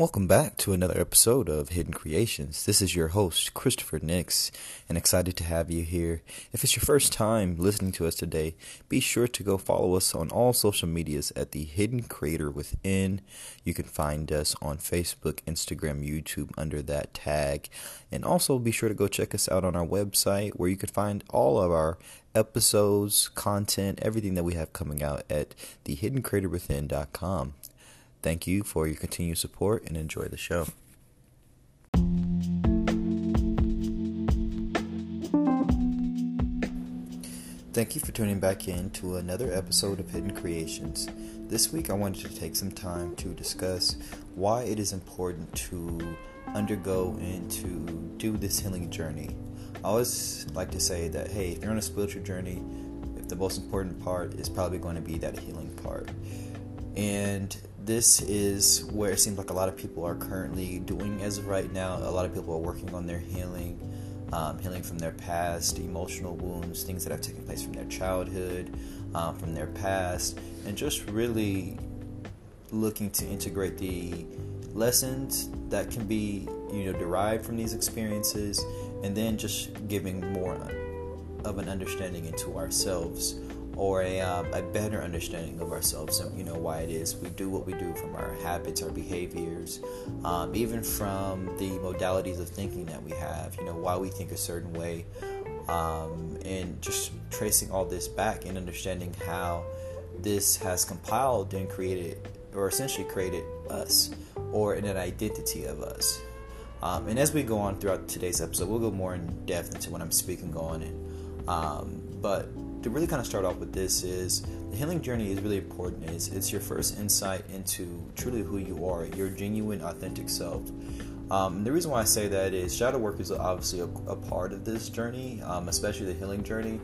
Welcome back to another episode of Hidden Creations. This is your host, Christopher Nix, and excited to have you here. If it's your first time listening to us today, be sure to go follow us on all social medias at The Hidden Creator Within. You can find us on Facebook, Instagram, YouTube under that tag. And also be sure to go check us out on our website where you can find all of our episodes, content, everything that we have coming out at thehiddencreatorwithin.com. Thank you for your continued support and enjoy the show. Thank you for tuning back in to another episode of Hidden Creations. This week I wanted to take some time to discuss why it is important to undergo and to do this healing journey. I always like to say that hey, if you're on a spiritual journey, if the most important part is probably going to be that healing part. And this is where it seems like a lot of people are currently doing as of right now. A lot of people are working on their healing, um, healing from their past, emotional wounds, things that have taken place from their childhood, um, from their past, and just really looking to integrate the lessons that can be you know derived from these experiences and then just giving more of an understanding into ourselves or a, um, a better understanding of ourselves and you know why it is we do what we do from our habits our behaviors um, even from the modalities of thinking that we have you know why we think a certain way um, and just tracing all this back and understanding how this has compiled and created or essentially created us or an identity of us. Um, and as we go on throughout today's episode we'll go more in depth into what i'm speaking on and um, but to really kind of start off with this is the healing journey is really important. It's, it's your first insight into truly who you are, your genuine, authentic self. Um, the reason why I say that is shadow work is obviously a, a part of this journey, um, especially the healing journey.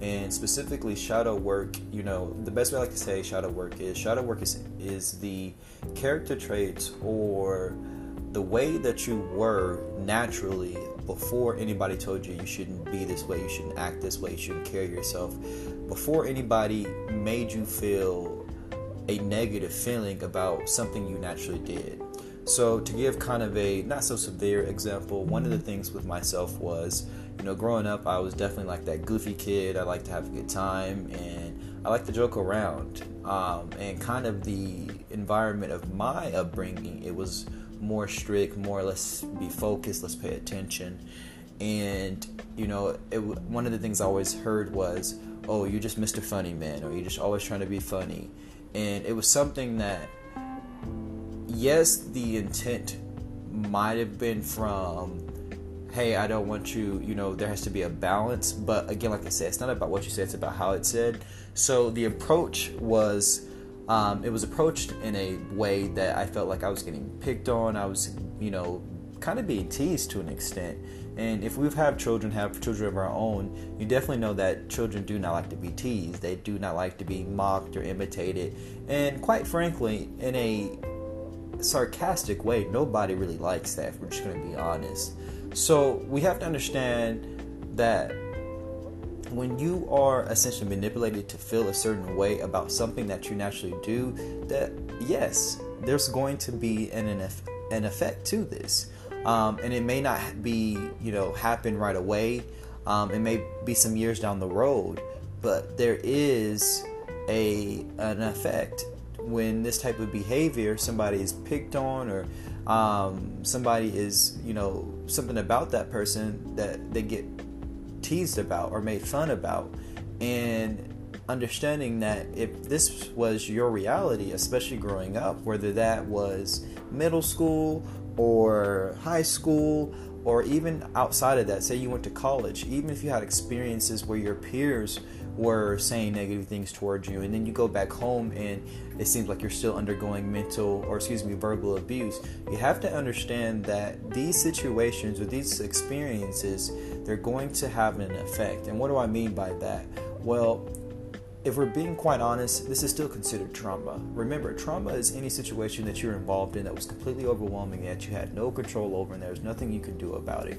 And specifically, shadow work, you know, the best way I like to say shadow work is shadow work is, is the character traits or the way that you were naturally before anybody told you you shouldn't be this way, you shouldn't act this way, you shouldn't carry yourself, before anybody made you feel a negative feeling about something you naturally did. So, to give kind of a not so severe example, one of the things with myself was, you know, growing up, I was definitely like that goofy kid. I like to have a good time and I like to joke around. Um, and kind of the environment of my upbringing, it was more strict, more let's be focused, let's pay attention. And you know, it, one of the things I always heard was, "Oh, you're just Mr. Funny Man," or "You're just always trying to be funny." And it was something that, yes, the intent might have been from hey, I don't want you, you know, there has to be a balance. But again, like I said, it's not about what you said, it's about how it's said. So the approach was um, it was approached in a way that I felt like I was getting picked on. I was, you know, kind of being teased to an extent. And if we've had children, have children of our own, you definitely know that children do not like to be teased. They do not like to be mocked or imitated. And quite frankly, in a sarcastic way, nobody really likes that. We're just going to be honest. So we have to understand that when you are essentially manipulated to feel a certain way about something that you naturally do, that yes, there's going to be an an effect to this, um, and it may not be you know happen right away. Um, it may be some years down the road, but there is a an effect when this type of behavior somebody is picked on or um, somebody is you know something about that person that they get teased about or made fun about. And understanding that if this was your reality, especially growing up, whether that was middle school or high school or even outside of that, say you went to college, even if you had experiences where your peers were saying negative things towards you, and then you go back home and it seems like you're still undergoing mental or, excuse me, verbal abuse, you have to understand that these situations or these experiences, they're going to have an effect. And what do I mean by that? Well, if we're being quite honest, this is still considered trauma. Remember, trauma is any situation that you're involved in that was completely overwhelming, that you had no control over, and there's nothing you can do about it.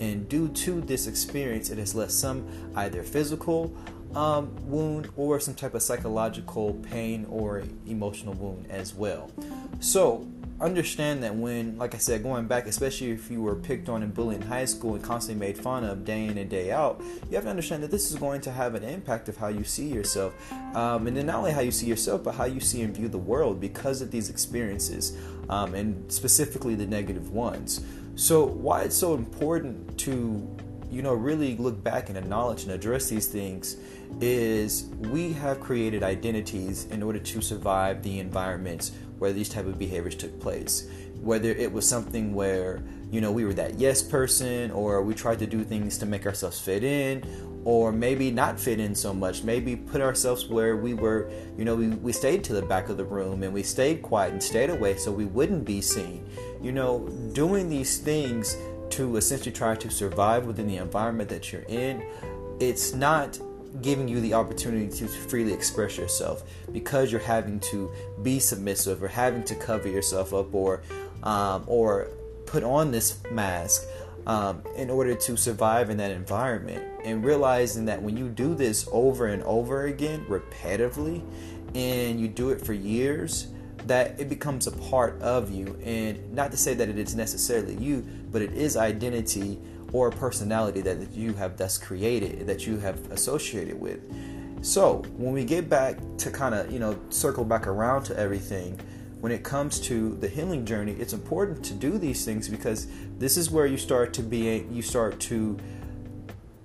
And due to this experience, it has left some either physical um, wound or some type of psychological pain or emotional wound as well. So, understand that when, like I said, going back, especially if you were picked on and bullied in high school and constantly made fun of day in and day out, you have to understand that this is going to have an impact of how you see yourself. Um, and then not only how you see yourself, but how you see and view the world because of these experiences, um, and specifically the negative ones. So, why it's so important to you know really look back and acknowledge and address these things is we have created identities in order to survive the environments where these type of behaviors took place. Whether it was something where you know we were that yes person or we tried to do things to make ourselves fit in or maybe not fit in so much maybe put ourselves where we were you know we, we stayed to the back of the room and we stayed quiet and stayed away so we wouldn't be seen. You know doing these things to essentially try to survive within the environment that you're in it's not giving you the opportunity to freely express yourself because you're having to be submissive or having to cover yourself up or um, or put on this mask um, in order to survive in that environment. And realizing that when you do this over and over again repetitively and you do it for years that it becomes a part of you. And not to say that it is necessarily you but it is identity or personality that you have thus created, that you have associated with. So when we get back to kind of, you know, circle back around to everything, when it comes to the healing journey, it's important to do these things because this is where you start to be, you start to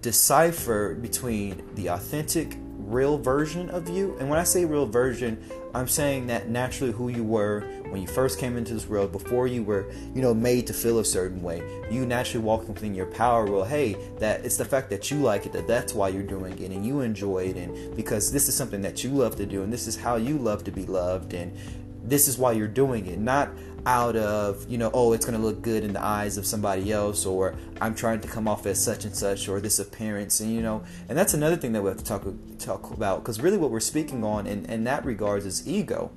decipher between the authentic, real version of you. And when I say real version, I'm saying that naturally who you were when you first came into this world, before you were, you know, made to feel a certain way, you naturally walked within your power. Well, hey, that it's the fact that you like it, that that's why you're doing it, and you enjoy it, and because this is something that you love to do, and this is how you love to be loved, and this is why you're doing it, not out of you know oh it's going to look good in the eyes of somebody else or i'm trying to come off as such and such or this appearance and you know and that's another thing that we have to talk talk about because really what we're speaking on in, in that regards is ego.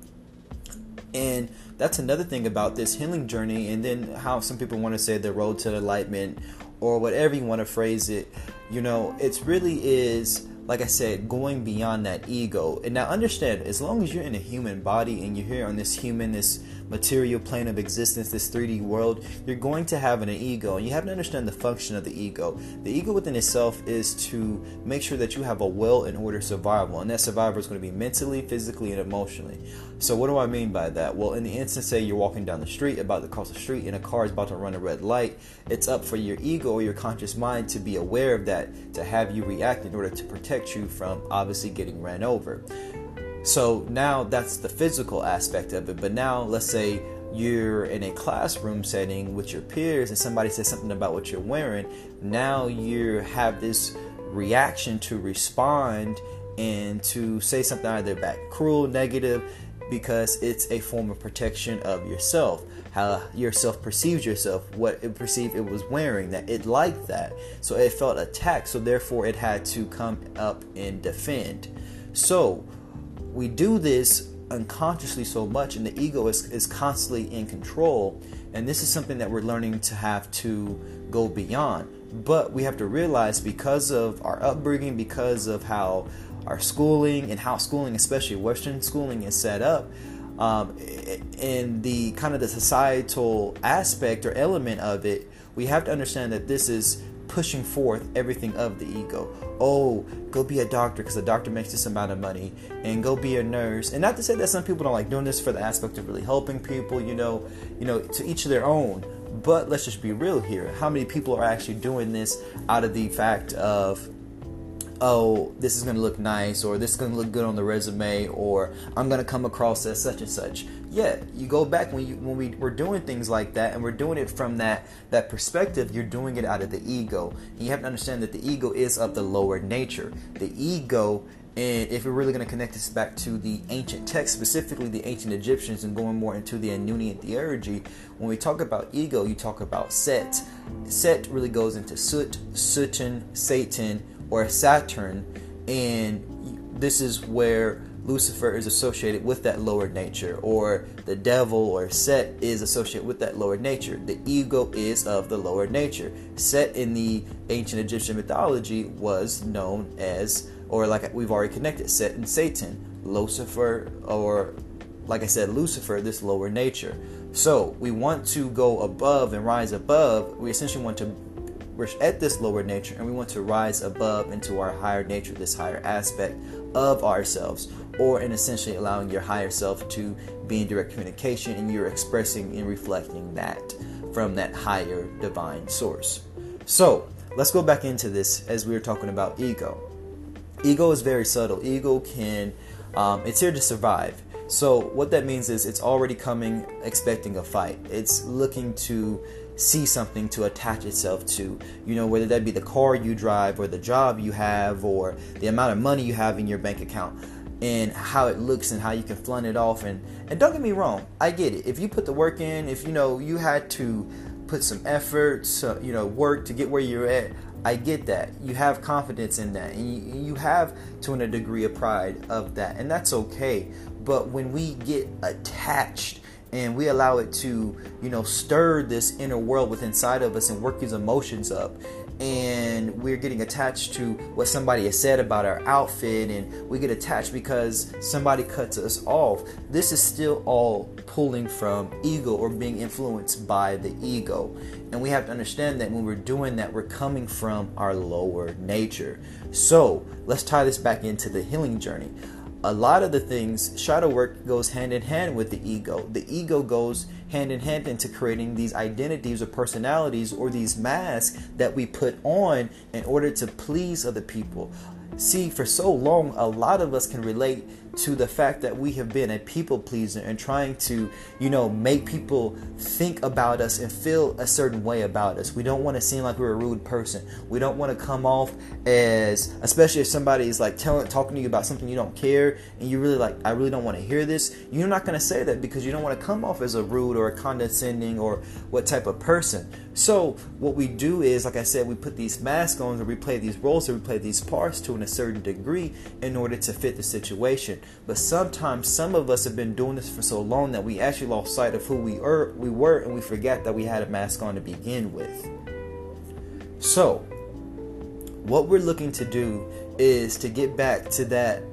And that's another thing about this healing journey and then how some people want to say the road to enlightenment or whatever you want to phrase it you know it's really is like I said, going beyond that ego. And now understand, as long as you're in a human body and you're here on this human, this material plane of existence, this 3D world, you're going to have an ego. And you have to understand the function of the ego. The ego within itself is to make sure that you have a well in order survival. And that survival is going to be mentally, physically, and emotionally. So what do I mean by that? Well, in the instance, say you're walking down the street, about to cross the street, and a car is about to run a red light, it's up for your ego or your conscious mind to be aware of that, to have you react in order to protect you from obviously getting ran over. So now that's the physical aspect of it. But now let's say you're in a classroom setting with your peers and somebody says something about what you're wearing. Now you have this reaction to respond and to say something either back cruel, negative, because it's a form of protection of yourself how yourself perceives yourself what it perceived it was wearing that it liked that. So it felt attacked so therefore it had to come up and defend. So we do this unconsciously so much and the ego is, is constantly in control and this is something that we're learning to have to go beyond. But we have to realize because of our upbringing because of how our schooling and how schooling especially western schooling is set up um, and the kind of the societal aspect or element of it we have to understand that this is pushing forth everything of the ego. Oh, go be a doctor because the doctor makes this amount of money, and go be a nurse. And not to say that some people don't like doing this for the aspect of really helping people, you know, you know, to each their own. But let's just be real here. How many people are actually doing this out of the fact of oh, this is going to look nice, or this is going to look good on the resume, or I'm going to come across as such and such. Yeah, you go back when you when we we're doing things like that, and we're doing it from that that perspective. You're doing it out of the ego. And you have to understand that the ego is of the lower nature. The ego and if we're really going to connect this back to the ancient text, specifically the ancient Egyptians, and going more into the Anunian theurgy, when we talk about ego, you talk about Set. Set really goes into Sut, Sutin, Satan, or Saturn, and this is where Lucifer is associated with that lower nature, or the devil or Set is associated with that lower nature. The ego is of the lower nature. Set in the ancient Egyptian mythology was known as or like we've already connected, Set and Satan, Lucifer, or like I said, Lucifer, this lower nature. So we want to go above and rise above. We essentially want to we're at this lower nature and we want to rise above into our higher nature, this higher aspect of ourselves, or in essentially allowing your higher self to be in direct communication and you're expressing and reflecting that from that higher divine source. So let's go back into this as we were talking about ego. Ego is very subtle. Ego can, um, it's here to survive. So what that means is it's already coming expecting a fight. It's looking to see something to attach itself to. You know, whether that be the car you drive or the job you have or the amount of money you have in your bank account and how it looks and how you can flaunt it off and and don't get me wrong, I get it. If you put the work in, if you know you had to put some effort, so, you know, work to get where you're at, I get that. You have confidence in that. And you, you have to a degree of pride of that. And that's okay. But when we get attached and we allow it to, you know, stir this inner world within inside of us and work these emotions up. And we're getting attached to what somebody has said about our outfit and we get attached because somebody cuts us off. This is still all pulling from ego or being influenced by the ego. And we have to understand that when we're doing that we're coming from our lower nature. So let's tie this back into the healing journey a lot of the things shadow work goes hand in hand with the ego. The ego goes hand in hand into creating these identities or personalities or these masks that we put on in order to please other people. See for so long a lot of us can relate to the fact that we have been a people pleaser and trying to, you know, make people think about us and feel a certain way about us. We don't want to seem like we're a rude person. We don't want to come off as, especially if somebody is like telling, talking to you about something you don't care and you really like, I really don't want to hear this. You're not going to say that because you don't want to come off as a rude or a condescending or what type of person. So what we do is, like I said, we put these masks on or we play these roles or we play these parts to a certain degree in order to fit the situation. But sometimes some of us have been doing this for so long that we actually lost sight of who we are, we were, and we forget that we had a mask on to begin with. So, what we're looking to do is to get back to that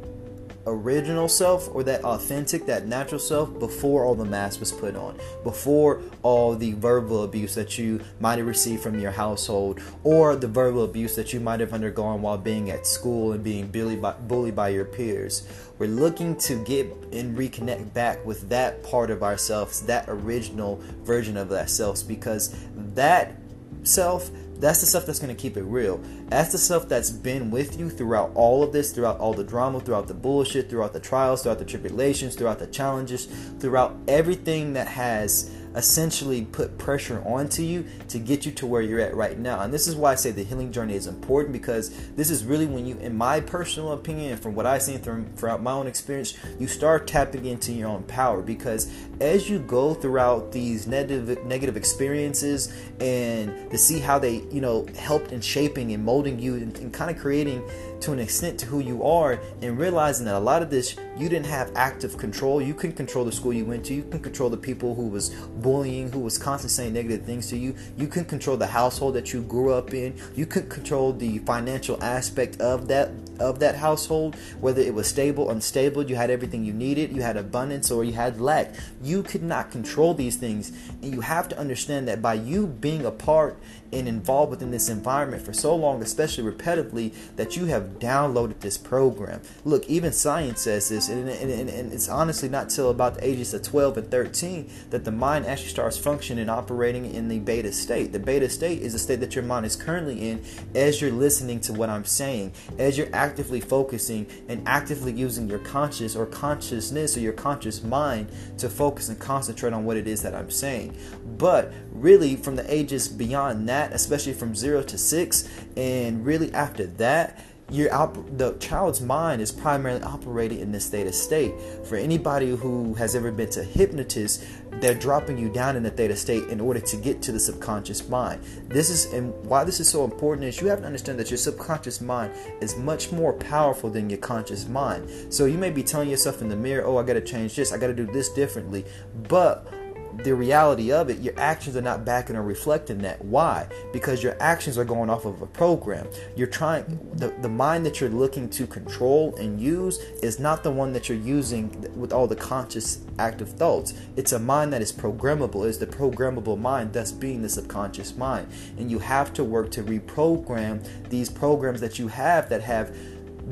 original self or that authentic, that natural self before all the mask was put on, before all the verbal abuse that you might have received from your household, or the verbal abuse that you might have undergone while being at school and being bullied by, bullied by your peers. We're looking to get and reconnect back with that part of ourselves, that original version of ourselves, because that self that's the stuff that's going to keep it real. That's the stuff that's been with you throughout all of this, throughout all the drama, throughout the bullshit, throughout the trials, throughout the tribulations, throughout the challenges, throughout everything that has essentially put pressure onto you to get you to where you're at right now. And this is why I say the healing journey is important because this is really when you, in my personal opinion, and from what I've seen throughout my own experience, you start tapping into your own power. Because as you go throughout these negative negative experiences and to see how they, you know, helped in shaping and molding you and, and kind of creating to an extent to who you are and realizing that a lot of this you didn't have active control. You couldn't control the school you went to. You couldn't control the people who was bullying who was constantly saying negative things to you. You couldn't control the household that you grew up in. You couldn't control the financial aspect of that of that household whether it was stable unstable you had everything you needed you had abundance or you had lack. You could not control these things. And you have to understand that by you being a part and involved within this environment for so long, especially repetitively, that you have downloaded this program. Look, even science says this, and, and, and, and, it's honestly not till about the ages of 12 and 13 that the mind actually starts functioning and operating in the beta state. The beta state is the state that your mind is currently in as you're listening to what I'm saying, as you're actively focusing and actively using your conscious or consciousness or your conscious mind to focus and concentrate on what it is that I'm saying. But really, from the ages beyond that, that, especially from zero to six, and really after that, your op- the child's mind is primarily operating in this theta state. For anybody who has ever been to hypnotist, they're dropping you down in the theta state in order to get to the subconscious mind. This is and why this is so important is you have to understand that your subconscious mind is much more powerful than your conscious mind. So you may be telling yourself in the mirror, "Oh, I got to change this. I got to do this differently," but the reality of it, your actions are not backing or reflecting that. Why? Because your actions are going off of a program. You're trying the, the mind that you're looking to control and use is not the one that you're using with all the conscious active thoughts. It's a mind that is programmable. It's the programmable mind, thus being the subconscious mind. And you have to work to reprogram these programs that you have that have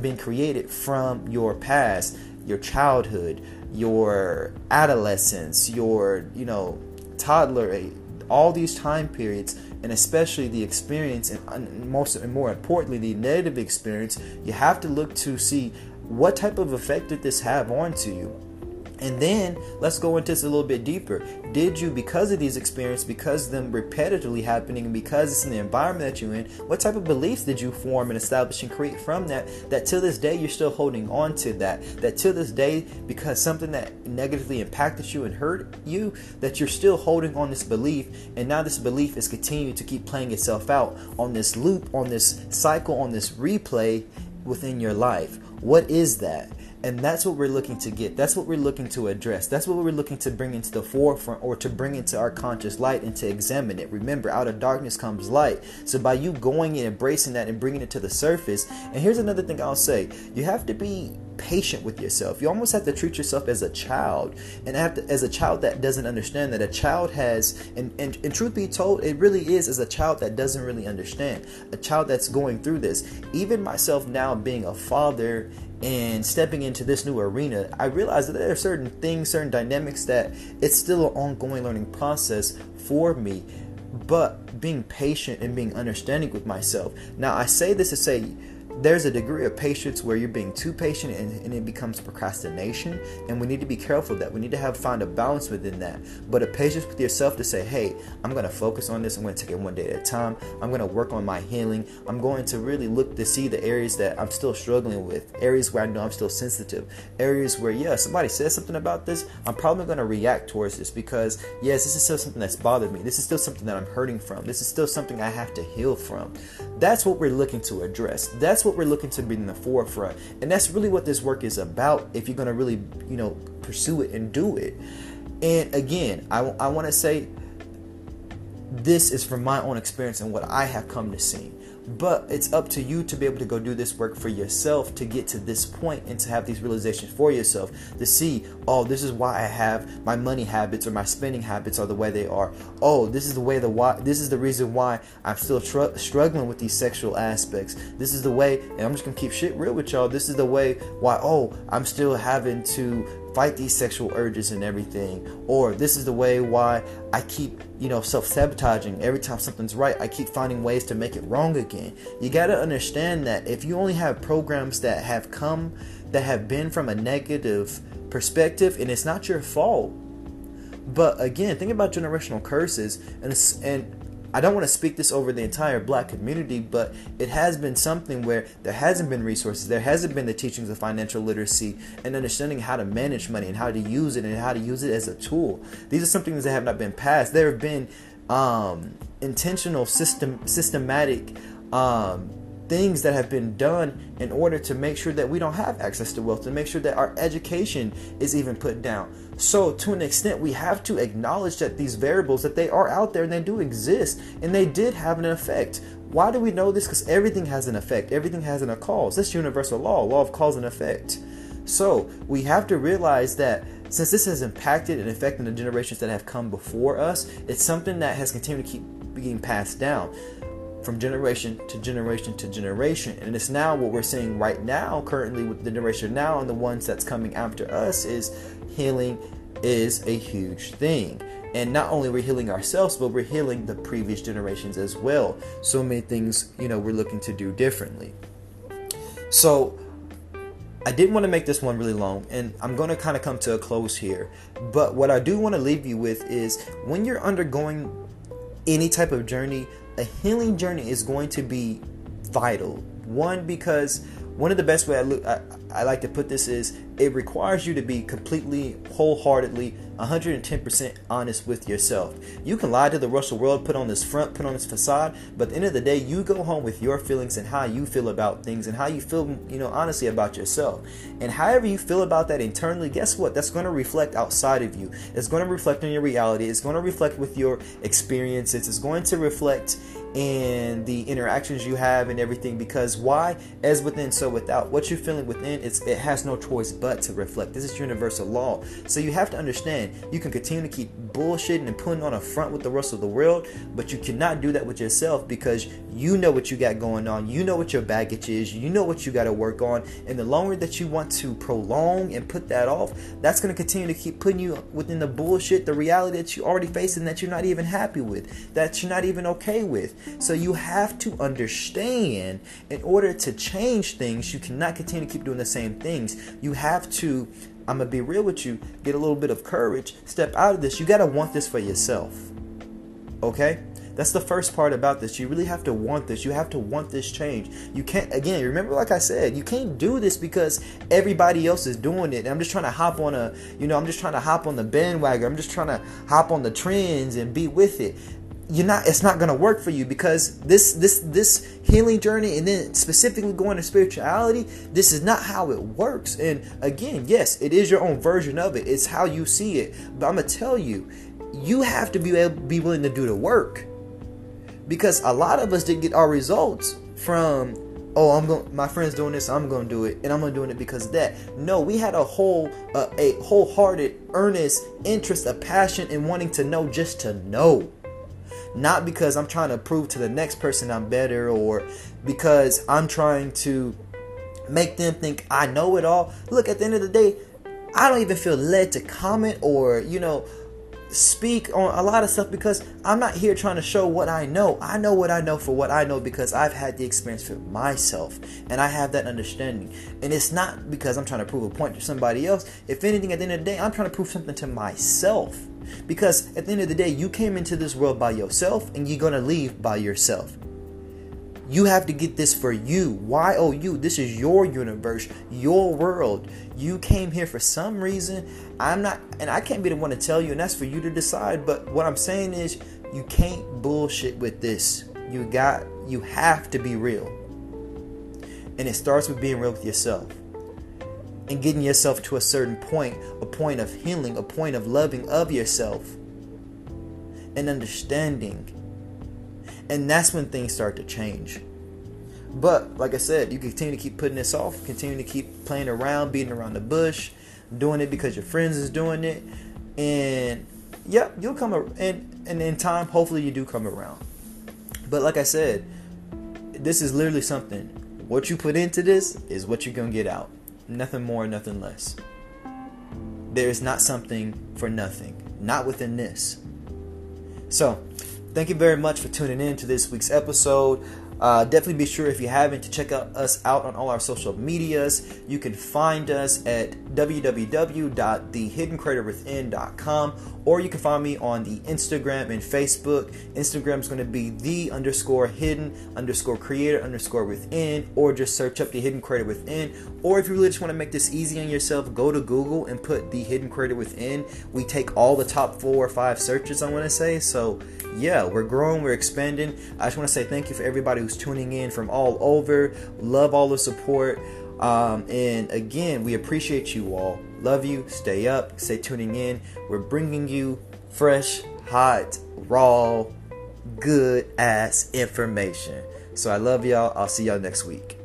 been created from your past, your childhood, your adolescence, your, you know, toddler, all these time periods, and especially the experience, and most and more importantly, the negative experience, you have to look to see what type of effect did this have onto you and then let's go into this a little bit deeper. Did you, because of these experiences, because them repetitively happening, because it's in the environment that you're in, what type of beliefs did you form and establish and create from that? That to this day you're still holding on to that. That to this day, because something that negatively impacted you and hurt you, that you're still holding on this belief, and now this belief is continuing to keep playing itself out on this loop, on this cycle, on this replay within your life. What is that? And that's what we're looking to get. That's what we're looking to address. That's what we're looking to bring into the forefront or to bring into our conscious light and to examine it. Remember, out of darkness comes light. So by you going and embracing that and bringing it to the surface, and here's another thing I'll say you have to be patient with yourself. You almost have to treat yourself as a child, and as a child that doesn't understand that a child has, and, and, and truth be told, it really is as a child that doesn't really understand, a child that's going through this. Even myself now being a father and stepping into this new arena, I realized that there are certain things, certain dynamics that it's still an ongoing learning process for me. But being patient and being understanding with myself. Now, I say this to say there's a degree of patience where you're being too patient and, and, it becomes procrastination. And we need to be careful that we need to have find a balance within that. But a patience with yourself to say hey i'm going to focus on this. I'm going to take it one day at a time. I'm going to work on my healing. I'm going to really look to see the areas that i'm still struggling with areas where i know i'm still sensitive areas where yeah somebody says something about this. I'm probably going to react towards this because yes this is still something that's bothered me. This is still something that i'm hurting from. This is still something i have to heal from that's what we're looking to address that's what we're looking to be in the forefront. And that's really what this work is about if you're going to really, you know, pursue it and do it. And again, I, I want to say this is from my own experience and what I have come to see. But it's up to you to be able to go do this work for yourself to get to this point and to have these realizations for yourself to see, oh, this is why I have my money habits or my spending habits are the way they are. Oh, this is the way the why. This is the reason why I'm still tr- struggling with these sexual aspects. This is the way, and I'm just gonna keep shit real with y'all. This is the way why. Oh, I'm still having to fight these sexual urges and everything or this is the way why i keep you know self-sabotaging. Every time something's right i keep finding ways to make it wrong again. You got to understand that if you only have programs that have come that have been from a negative perspective and it's not your fault. But again think about generational curses and and I don't want to speak this over the entire black community, but it has been something where there hasn't been resources, there hasn't been the teachings of financial literacy and understanding how to manage money and how to use it and how to use it as a tool. These are some things that have not been passed. There have been um, intentional, system, systematic um, things that have been done in order to make sure that we don't have access to wealth, to make sure that our education is even put down. So, to an extent, we have to acknowledge that these variables that they are out there and they do exist and they did have an effect. Why do we know this? Because everything has an effect. Everything has an, a cause. That's universal law, law of cause and effect. So, we have to realize that since this has impacted and affected the generations that have come before us, it's something that has continued to keep being passed down from generation to generation to generation. And it's now what we're seeing right now, currently with the generation now and the ones that's coming after us, is healing is a huge thing. And not only we're healing ourselves, but we're healing the previous generations as well. So many things, you know, we're looking to do differently. So I didn't want to make this one really long, and I'm going to kind of come to a close here. But what I do want to leave you with is when you're undergoing any type of journey, a healing journey is going to be vital. One, because one of the best way I, look, I, I like to put this is it requires you to be completely, wholeheartedly, 110% honest with yourself. You can lie to the rest of the world, put on this front, put on this facade, but at the end of the day, you go home with your feelings and how you feel about things and how you feel, you know, honestly about yourself. And however you feel about that internally, guess what? That's going to reflect outside of you. It's going to reflect on your reality. It's going to reflect with your experiences. It's going to reflect in the interactions you have and everything because why as within so without what you're feeling within it's it has no choice but to reflect. This is universal law. So you have to understand you can continue to keep bullshitting and putting on a front with the rest of the world but you cannot do that with yourself because you know what you got going on. You know what your baggage is. You know what you got to work on. And the longer that you want to prolong and put that off that's going to continue to keep putting you within the bullshit the reality that you already facing that you're not even happy with that you're not even okay with. So you have to understand in order to change things, you cannot continue to keep doing the same things. You have to, I'm going to be real with you, get a little bit of courage, step out of this. You got to want this for yourself. Okay? That's the first part about this. You really have to want this. You have to want this change. You can't, again, remember, like I said, you can't do this because everybody else is doing it. And I'm just trying to hop on a, you know, I'm just trying to hop on the bandwagon. I'm just trying to hop on the trends and be with it you're not it's not going to work for you because this this this healing journey and then specifically going to spirituality this is not how it works. And again yes it is your own version of it. It's how you see it. But i'm going to tell you you have to be able be willing to do the work. Because a lot of us didn't get our results from oh i'm going my friend's doing this i'm going to do it and i'm going to doing it because of that. No we had a whole uh, a wholehearted earnest interest a passion in wanting to know just to know not because I'm trying to prove to the next person I'm better or because I'm trying to make them think I know it all. Look, at the end of the day, I don't even feel led to comment or, you know, speak on a lot of stuff because I'm not here trying to show what I know. I know what I know for what I know because I've had the experience for myself and I have that understanding. And it's not because I'm trying to prove a point to somebody else. If anything, at the end of the day, I'm trying to prove something to myself. Because at the end of the day, you came into this world by yourself and you're going to leave by yourself. You have to get this for you. Why oh you? This is your universe, your world. You came here for some reason. I'm not and I can't be the one to tell you and that's for you to decide, but what I'm saying is you can't bullshit with this. You got you have to be real. And it starts with being real with yourself and getting yourself to a certain point, a point of healing, a point of loving of yourself and understanding. And that's when things start to change. But like I said, you continue to keep putting this off, continue to keep playing around, beating around the bush, doing it because your friends is doing it, and yep, you'll come ar- and and in time, hopefully you do come around. But like I said, this is literally something. What you put into this is what you're gonna get out. Nothing more, nothing less. There is not something for nothing, not within this. So, thank you very much for tuning in to this week's episode. Uh, definitely be sure if you haven't to check out us out on all our social medias. You can find us at www.thehiddencreatorwithin.com or you can find me on the Instagram and Facebook. Instagram is going to be the underscore hidden underscore creator underscore within or just search up the hidden creator within. Or if you really just want to make this easy on yourself, go to Google and put the hidden creator within. We take all the top four or five searches, I want to say. So yeah, we're growing, we're expanding. I just want to say thank you for everybody who's tuning in from all over. Love all the support. Um, and again, we appreciate you all. Love you. Stay up. Stay tuning in. We're bringing you fresh, hot, raw, good ass information. So I love y'all. I'll see y'all next week.